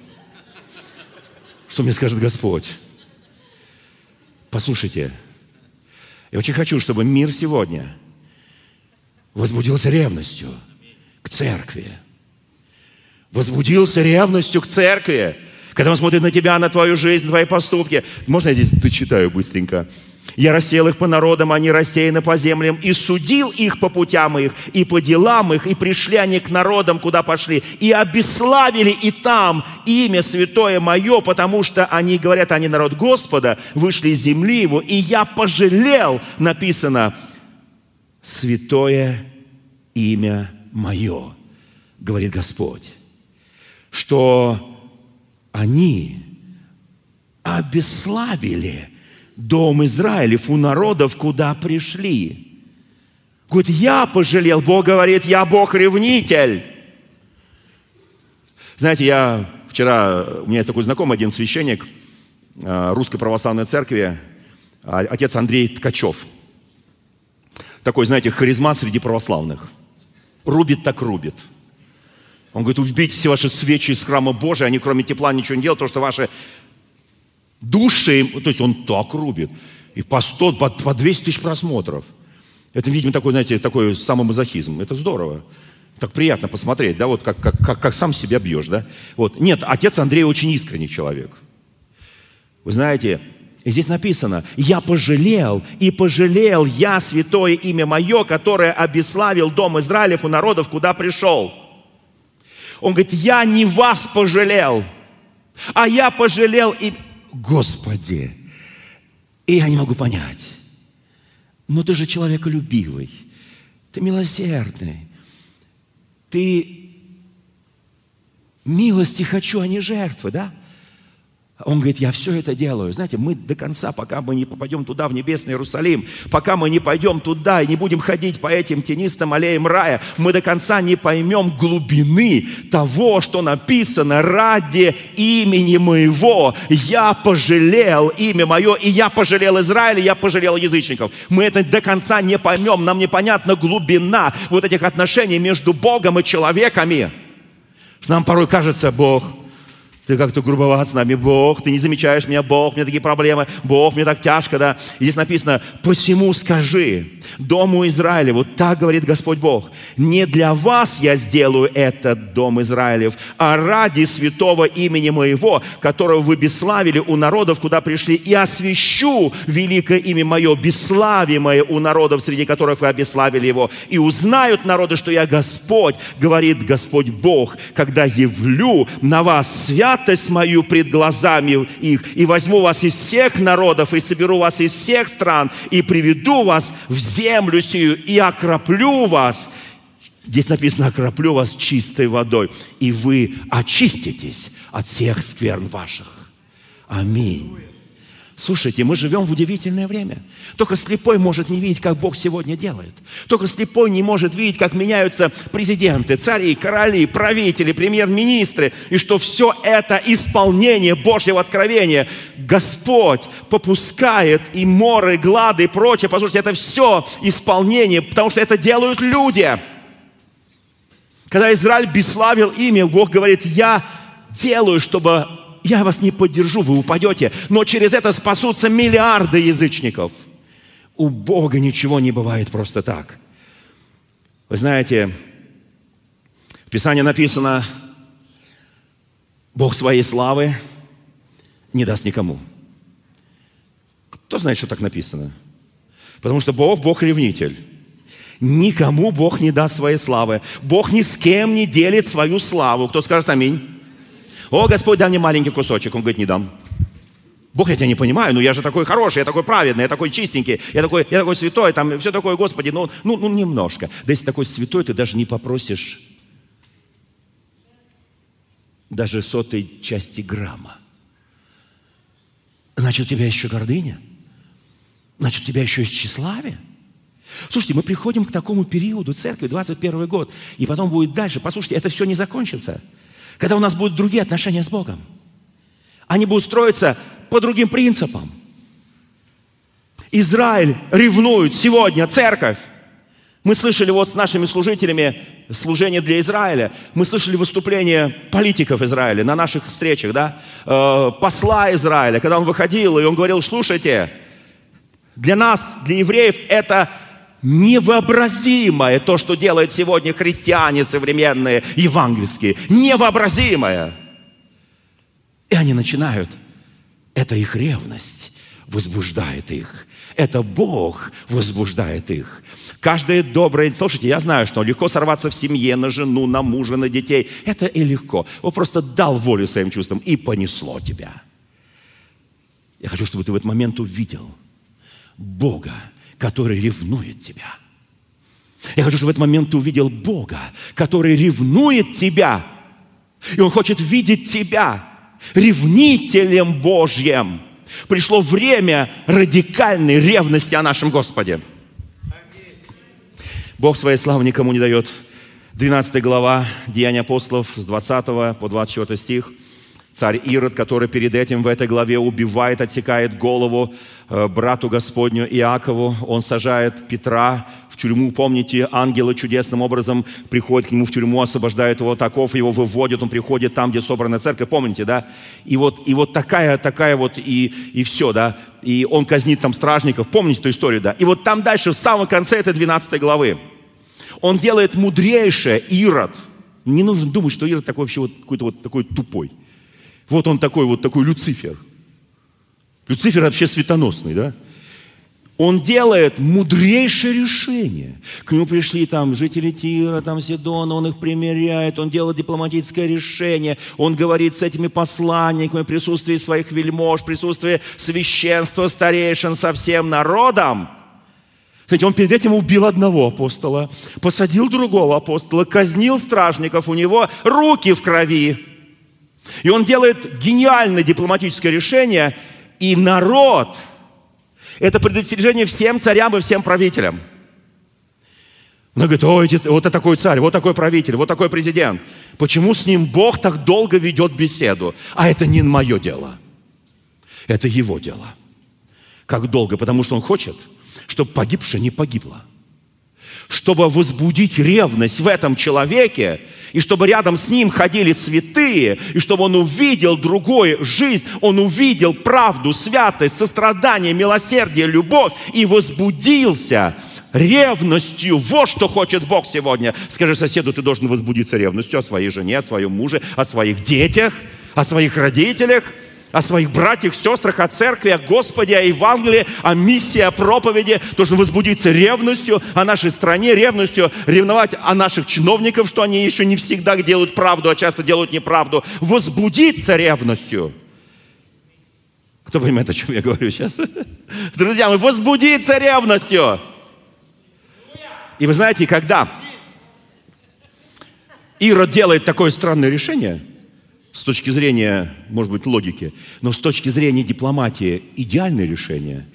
Что мне скажет Господь? Послушайте, я очень хочу, чтобы мир сегодня возбудился ревностью к церкви. Возбудился ревностью к церкви. Когда он смотрит на тебя, на твою жизнь, на твои поступки. Можно я здесь дочитаю быстренько? Я рассеял их по народам, они рассеяны по землям, и судил их по путям их, и по делам их, и пришли они к народам, куда пошли, и обеславили и там имя святое мое, потому что они говорят, они народ Господа, вышли из земли его, и я пожалел, написано, святое имя мое, говорит Господь, что они обеславили дом Израилев, у народов, куда пришли. Говорит, я пожалел. Бог говорит, я Бог-ревнитель. Знаете, я вчера, у меня есть такой знакомый один священник э, Русской Православной Церкви, а, отец Андрей Ткачев. Такой, знаете, харизмат среди православных. Рубит так рубит. Он говорит, убейте все ваши свечи из храма Божия, они кроме тепла ничего не делают, потому что ваши души, то есть он так рубит. И по 100, по, по 200 тысяч просмотров. Это, видимо, такой, знаете, такой самомазохизм. Это здорово. Так приятно посмотреть, да, вот как, как, как, как сам себя бьешь, да. Вот. Нет, отец Андрей очень искренний человек. Вы знаете, здесь написано, я пожалел, и пожалел я святое имя мое, которое обеславил дом Израилев у народов, куда пришел. Он говорит, я не вас пожалел, а я пожалел и Господи. И я не могу понять. Но ты же человеколюбивый. Ты милосердный. Ты милости хочу, а не жертвы, да? Он говорит, я все это делаю. Знаете, мы до конца, пока мы не попадем туда, в небесный Иерусалим, пока мы не пойдем туда и не будем ходить по этим тенистым аллеям рая, мы до конца не поймем глубины того, что написано ради имени моего. Я пожалел имя мое, и я пожалел Израиля, я пожалел язычников. Мы это до конца не поймем, нам непонятна глубина вот этих отношений между Богом и человеками. Нам порой кажется, Бог – ты как-то грубоват с нами. Бог, ты не замечаешь меня, Бог, у меня такие проблемы. Бог, мне так тяжко, да. И здесь написано, посему скажи дому Израиля, вот так говорит Господь Бог, не для вас я сделаю этот дом Израилев, а ради святого имени моего, которого вы бесславили у народов, куда пришли, и освящу великое имя мое, бесславимое у народов, среди которых вы обеславили его. И узнают народы, что я Господь, говорит Господь Бог, когда явлю на вас свят святость мою пред глазами их, и возьму вас из всех народов, и соберу вас из всех стран, и приведу вас в землю сию, и окроплю вас. Здесь написано, окроплю вас чистой водой, и вы очиститесь от всех скверн ваших. Аминь. Слушайте, мы живем в удивительное время. Только слепой может не видеть, как Бог сегодня делает. Только слепой не может видеть, как меняются президенты, цари, короли, правители, премьер-министры, и что все это исполнение Божьего откровения. Господь попускает и моры, глады и прочее. Послушайте, это все исполнение, потому что это делают люди. Когда Израиль бесславил имя, Бог говорит, я делаю, чтобы я вас не поддержу, вы упадете, но через это спасутся миллиарды язычников. У Бога ничего не бывает просто так. Вы знаете, в Писании написано, Бог своей славы не даст никому. Кто знает, что так написано? Потому что Бог, Бог ревнитель. Никому Бог не даст своей славы. Бог ни с кем не делит свою славу. Кто скажет аминь? О, Господь, дай мне маленький кусочек. Он говорит, не дам. Бог, я тебя не понимаю, но я же такой хороший, я такой праведный, я такой чистенький, я такой, я такой святой, там все такое, Господи, ну, ну, ну немножко. Да если такой святой, ты даже не попросишь даже сотой части грамма. Значит, у тебя еще гордыня? Значит, у тебя еще есть тщеславие? Слушайте, мы приходим к такому периоду церкви, 21 год, и потом будет дальше. Послушайте, это все не закончится. Когда у нас будут другие отношения с Богом. Они будут строиться по другим принципам. Израиль ревнует сегодня церковь. Мы слышали вот с нашими служителями служение для Израиля. Мы слышали выступления политиков Израиля на наших встречах, да, э, посла Израиля, когда он выходил, и он говорил, слушайте, для нас, для евреев, это невообразимое то, что делают сегодня христиане современные, евангельские. Невообразимое. И они начинают. Это их ревность возбуждает их. Это Бог возбуждает их. Каждое доброе... Слушайте, я знаю, что легко сорваться в семье на жену, на мужа, на детей. Это и легко. Он просто дал волю своим чувствам и понесло тебя. Я хочу, чтобы ты в этот момент увидел Бога, который ревнует тебя. Я хочу, чтобы в этот момент ты увидел Бога, который ревнует тебя. И Он хочет видеть тебя ревнителем Божьим. Пришло время радикальной ревности о нашем Господе. Бог своей славы никому не дает. 12 глава Деяния апостолов с 20 по 24 стих – Царь Ирод, который перед этим в этой главе убивает, отсекает голову э, брату Господню Иакову, он сажает Петра в тюрьму. Помните, ангелы чудесным образом приходят к нему в тюрьму, освобождают его таков, его выводят, он приходит там, где собрана церковь, помните, да? И вот, и вот такая, такая вот, и, и все, да? И он казнит там стражников, помните эту историю, да? И вот там дальше, в самом конце этой 12 главы, он делает мудрейшее Ирод. Не нужно думать, что Ирод такой вообще вот какой-то вот такой тупой. Вот он такой, вот такой Люцифер. Люцифер вообще светоносный, да? Он делает мудрейшее решение. К нему пришли там жители Тира, там Сидона, он их примеряет, он делает дипломатическое решение, он говорит с этими посланниками в присутствии своих вельмож, в присутствии священства, старейшин, со всем народом. Кстати, он перед этим убил одного апостола, посадил другого апостола, казнил стражников, у него руки в крови. И он делает гениальное дипломатическое решение, и народ – это предостережение всем царям и всем правителям. Он говорит, о, эти, вот это такой царь, вот такой правитель, вот такой президент. Почему с ним Бог так долго ведет беседу? А это не мое дело. Это его дело. Как долго? Потому что он хочет, чтобы погибшая не погибла чтобы возбудить ревность в этом человеке, и чтобы рядом с ним ходили святые, и чтобы он увидел другую жизнь, он увидел правду, святость, сострадание, милосердие, любовь, и возбудился ревностью. Вот что хочет Бог сегодня. Скажи соседу, ты должен возбудиться ревностью о своей жене, о своем муже, о своих детях, о своих родителях – о своих братьях, сестрах, о церкви, о Господе, о Евангелии, о миссии, о проповеди. Должен возбудиться ревностью о нашей стране, ревностью ревновать о наших чиновников, что они еще не всегда делают правду, а часто делают неправду. Возбудиться ревностью. Кто понимает, о чем я говорю сейчас? Друзья, мы возбудиться ревностью. И вы знаете, когда Ирод делает такое странное решение – с точки зрения, может быть, логики, но с точки зрения дипломатии идеальное решение.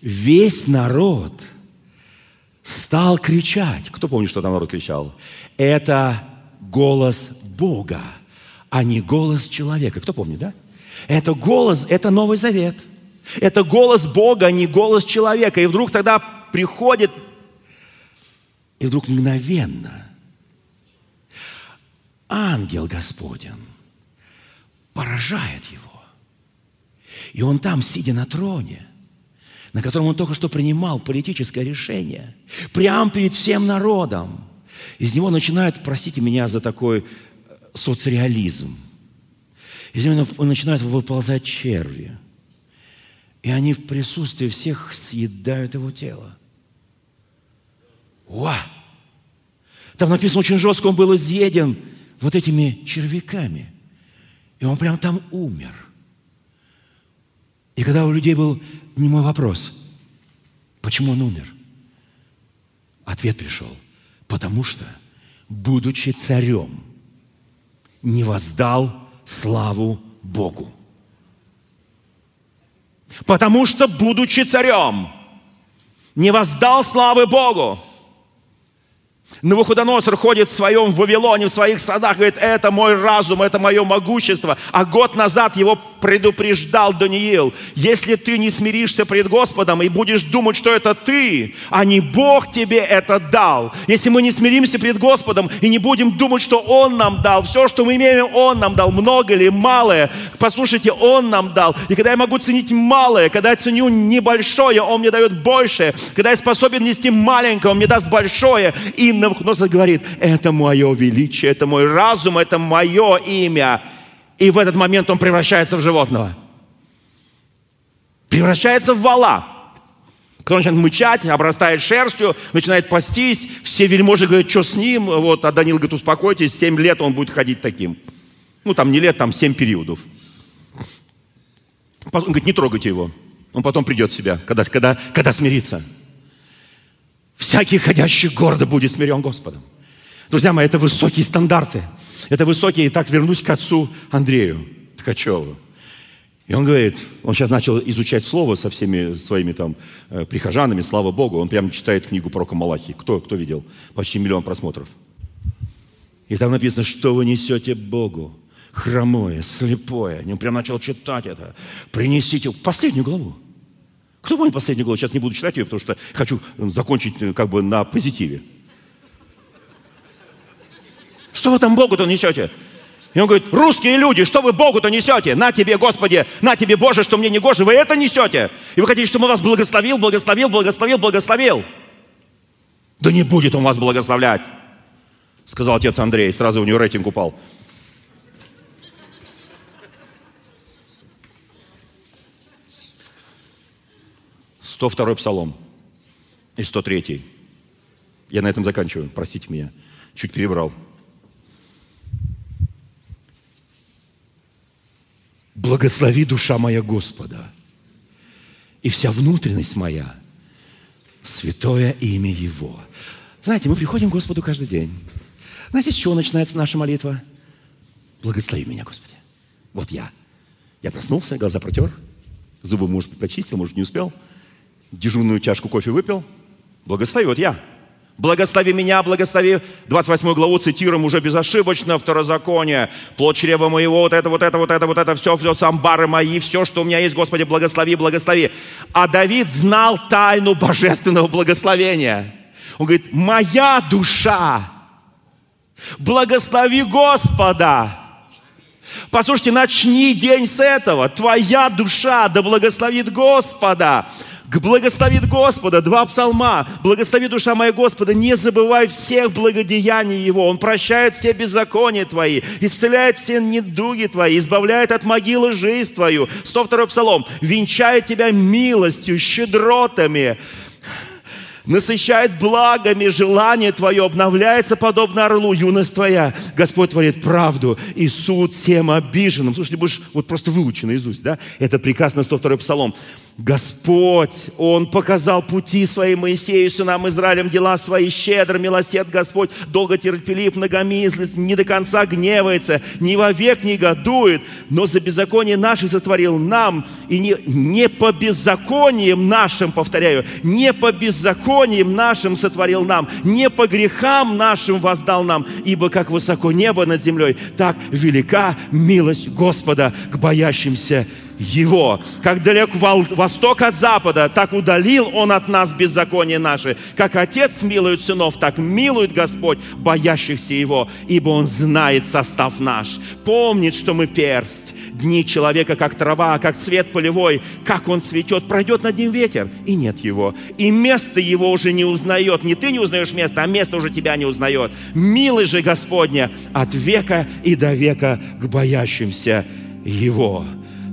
Весь народ стал кричать. Кто помнит, что там народ кричал? Это голос Бога, а не голос человека. Кто помнит, да? Это голос, это Новый Завет. Это голос Бога, а не голос человека. И вдруг тогда приходит, и вдруг мгновенно ангел Господень поражает его. И он там, сидя на троне, на котором он только что принимал политическое решение, прямо перед всем народом, из него начинают, простите меня за такой э, соцреализм, из него начинают выползать черви. И они в присутствии всех съедают его тело. Уа! Там написано очень жестко, он был изъеден вот этими червяками. И он прям там умер. И когда у людей был не мой вопрос, почему он умер? Ответ пришел, потому что, будучи царем, не воздал славу Богу. Потому что, будучи царем, не воздал славы Богу. Навуходоносор ходит в своем Вавилоне, в своих садах, говорит, это мой разум, это мое могущество. А год назад его предупреждал Даниил, если ты не смиришься пред Господом и будешь думать, что это ты, а не Бог тебе это дал. Если мы не смиримся пред Господом и не будем думать, что Он нам дал, все, что мы имеем, Он нам дал, много или малое, послушайте, Он нам дал. И когда я могу ценить малое, когда я ценю небольшое, Он мне дает большее. Когда я способен нести маленькое, Он мне даст большое. И Навуходоносор говорит, это мое величие, это мой разум, это мое имя. И в этот момент он превращается в животного. Превращается в вала. Кто начинает мычать, обрастает шерстью, начинает пастись. Все вельможи говорят, что с ним? Вот, а Данил говорит, успокойтесь, 7 лет он будет ходить таким. Ну, там не лет, там 7 периодов. Он говорит, не трогайте его. Он потом придет в себя, когда, когда, когда смирится. Всякий ходящий гордо будет смирен Господом. Друзья мои, это высокие стандарты. Это высокие. И так вернусь к отцу Андрею Ткачеву. И он говорит, он сейчас начал изучать слово со всеми своими там э, прихожанами, слава Богу. Он прямо читает книгу про Камалахи. Кто, кто видел? Почти миллион просмотров. И там написано, что вы несете Богу. Хромое, слепое. Он прям начал читать это. Принесите последнюю главу. Кто помнит последнюю главу? Сейчас не буду читать ее, потому что хочу закончить э, как бы на позитиве. Что вы там Богу-то несете? И он говорит, русские люди, что вы Богу-то несете? На тебе, Господи, на тебе, Боже, что мне не гоже, вы это несете? И вы хотите, чтобы он вас благословил, благословил, благословил, благословил? Да не будет он вас благословлять, сказал отец Андрей, сразу у него рейтинг упал. Сто второй псалом и сто третий. Я на этом заканчиваю, простите меня, чуть перебрал. Благослови душа моя Господа, и вся внутренность моя, святое имя Его. Знаете, мы приходим к Господу каждый день. Знаете, с чего начинается наша молитва? Благослови меня, Господи. Вот я. Я проснулся, глаза протер, зубы, может, почистил, может, не успел, дежурную чашку кофе выпил. Благослови, вот я. Благослови меня, благослови 28 главу, цитируем уже безошибочно, второзаконие. Плод чрева моего, вот это, вот это, вот это, вот это, все, все, самбары мои, все, что у меня есть, Господи, благослови, благослови. А Давид знал тайну божественного благословения. Он говорит, моя душа, благослови Господа. Послушайте, начни день с этого. Твоя душа да благословит Господа благословит Господа, два псалма. Благослови душа моя Господа, не забывай всех благодеяний Его. Он прощает все беззакония Твои, исцеляет все недуги Твои, избавляет от могилы жизнь Твою. 102 псалом. Венчает тебя милостью, щедротами, насыщает благами желание твое, обновляется подобно орлу, юность твоя. Господь творит правду и суд всем обиженным. Слушайте, будешь вот просто выучен наизусть, да? Это приказ на 102 псалом. Господь, Он показал пути свои Моисею, сынам Израилем, дела свои щедро, милосерд Господь, долго терпелив, многомыслиц, не до конца гневается, ни вовек не годует, но за беззаконие наше сотворил нам, и не, не по беззакониям нашим, повторяю, не по беззакониям нашим сотворил нам, не по грехам нашим воздал нам, ибо как высоко небо над землей, так велика милость Господа к боящимся его. Как далек восток от запада, так удалил Он от нас беззаконие наше. Как Отец милует сынов, так милует Господь боящихся Его, ибо Он знает состав наш, помнит, что мы персть. Дни человека, как трава, как цвет полевой, как он цветет, пройдет над ним ветер, и нет его. И место его уже не узнает. Не ты не узнаешь место, а место уже тебя не узнает. Милый же Господня от века и до века к боящимся Его.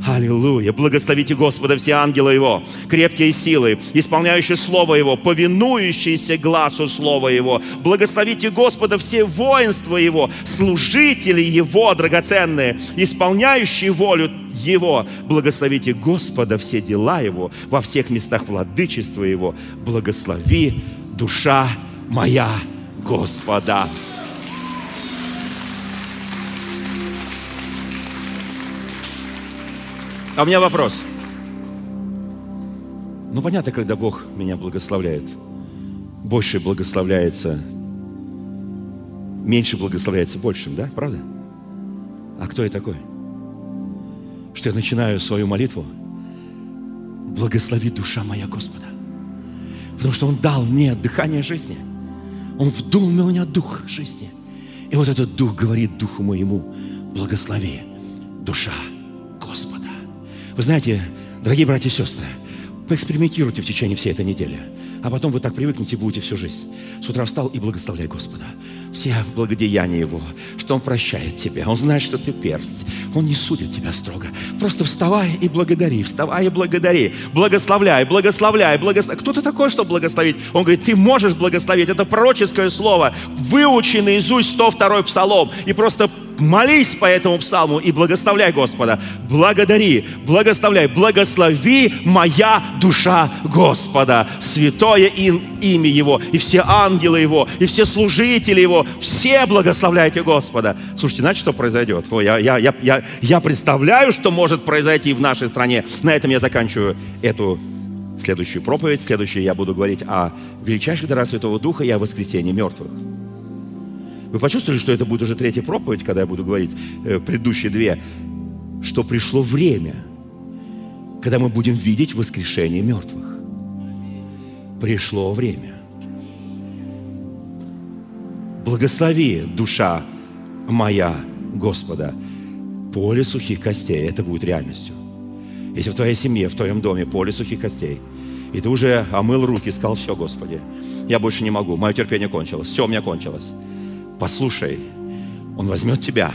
Аллилуйя! Благословите Господа все ангелы Его, крепкие силы, исполняющие Слово Его, повинующиеся глазу Слова Его. Благословите Господа все воинства Его, служители Его драгоценные, исполняющие волю Его. Благословите Господа все дела Его, во всех местах владычества Его. Благослови душа моя Господа. А у меня вопрос. Ну, понятно, когда Бог меня благословляет. Больше благословляется, меньше благословляется большим, да? Правда? А кто я такой? Что я начинаю свою молитву «Благослови душа моя Господа». Потому что Он дал мне дыхание жизни. Он вдул в меня дух жизни. И вот этот дух говорит духу моему, благослови душа вы знаете, дорогие братья и сестры, поэкспериментируйте в течение всей этой недели. А потом вы так привыкнете и будете всю жизнь. С утра встал и благословляй Господа. Все благодеяния Его, что Он прощает тебя. Он знает, что ты перст. Он не судит тебя строго. Просто вставай и благодари, вставай и благодари. Благословляй, благословляй, благословляй. Кто ты такой, чтобы благословить? Он говорит, ты можешь благословить. Это пророческое слово. Выучи наизусть 102 псалом. И просто молись по этому псалму и благословляй Господа. Благодари, благословляй, благослови моя душа Господа, святое имя Его, и все ангелы Его, и все служители Его, все благословляйте Господа. Слушайте, знаете, что произойдет? О, я, я, я, я, я представляю, что может произойти в нашей стране. На этом я заканчиваю эту следующую проповедь. Следующую я буду говорить о величайших дарах Святого Духа и о воскресении мертвых. Вы почувствовали, что это будет уже третья проповедь, когда я буду говорить э, предыдущие две, что пришло время, когда мы будем видеть воскрешение мертвых. Пришло время. Благослови, душа моя, Господа, поле сухих костей. Это будет реальностью. Если в твоей семье, в твоем доме поле сухих костей, и ты уже омыл руки, сказал, все, Господи, я больше не могу, мое терпение кончилось, все у меня кончилось послушай, Он возьмет тебя,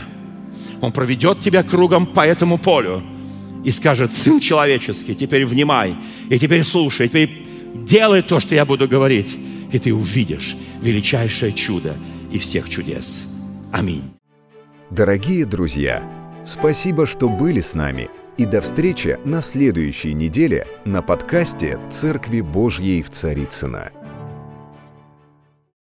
Он проведет тебя кругом по этому полю и скажет, Сын человеческий, теперь внимай, и теперь слушай, и теперь делай то, что я буду говорить, и ты увидишь величайшее чудо и всех чудес. Аминь. Дорогие друзья, спасибо, что были с нами. И до встречи на следующей неделе на подкасте «Церкви Божьей в Царицына.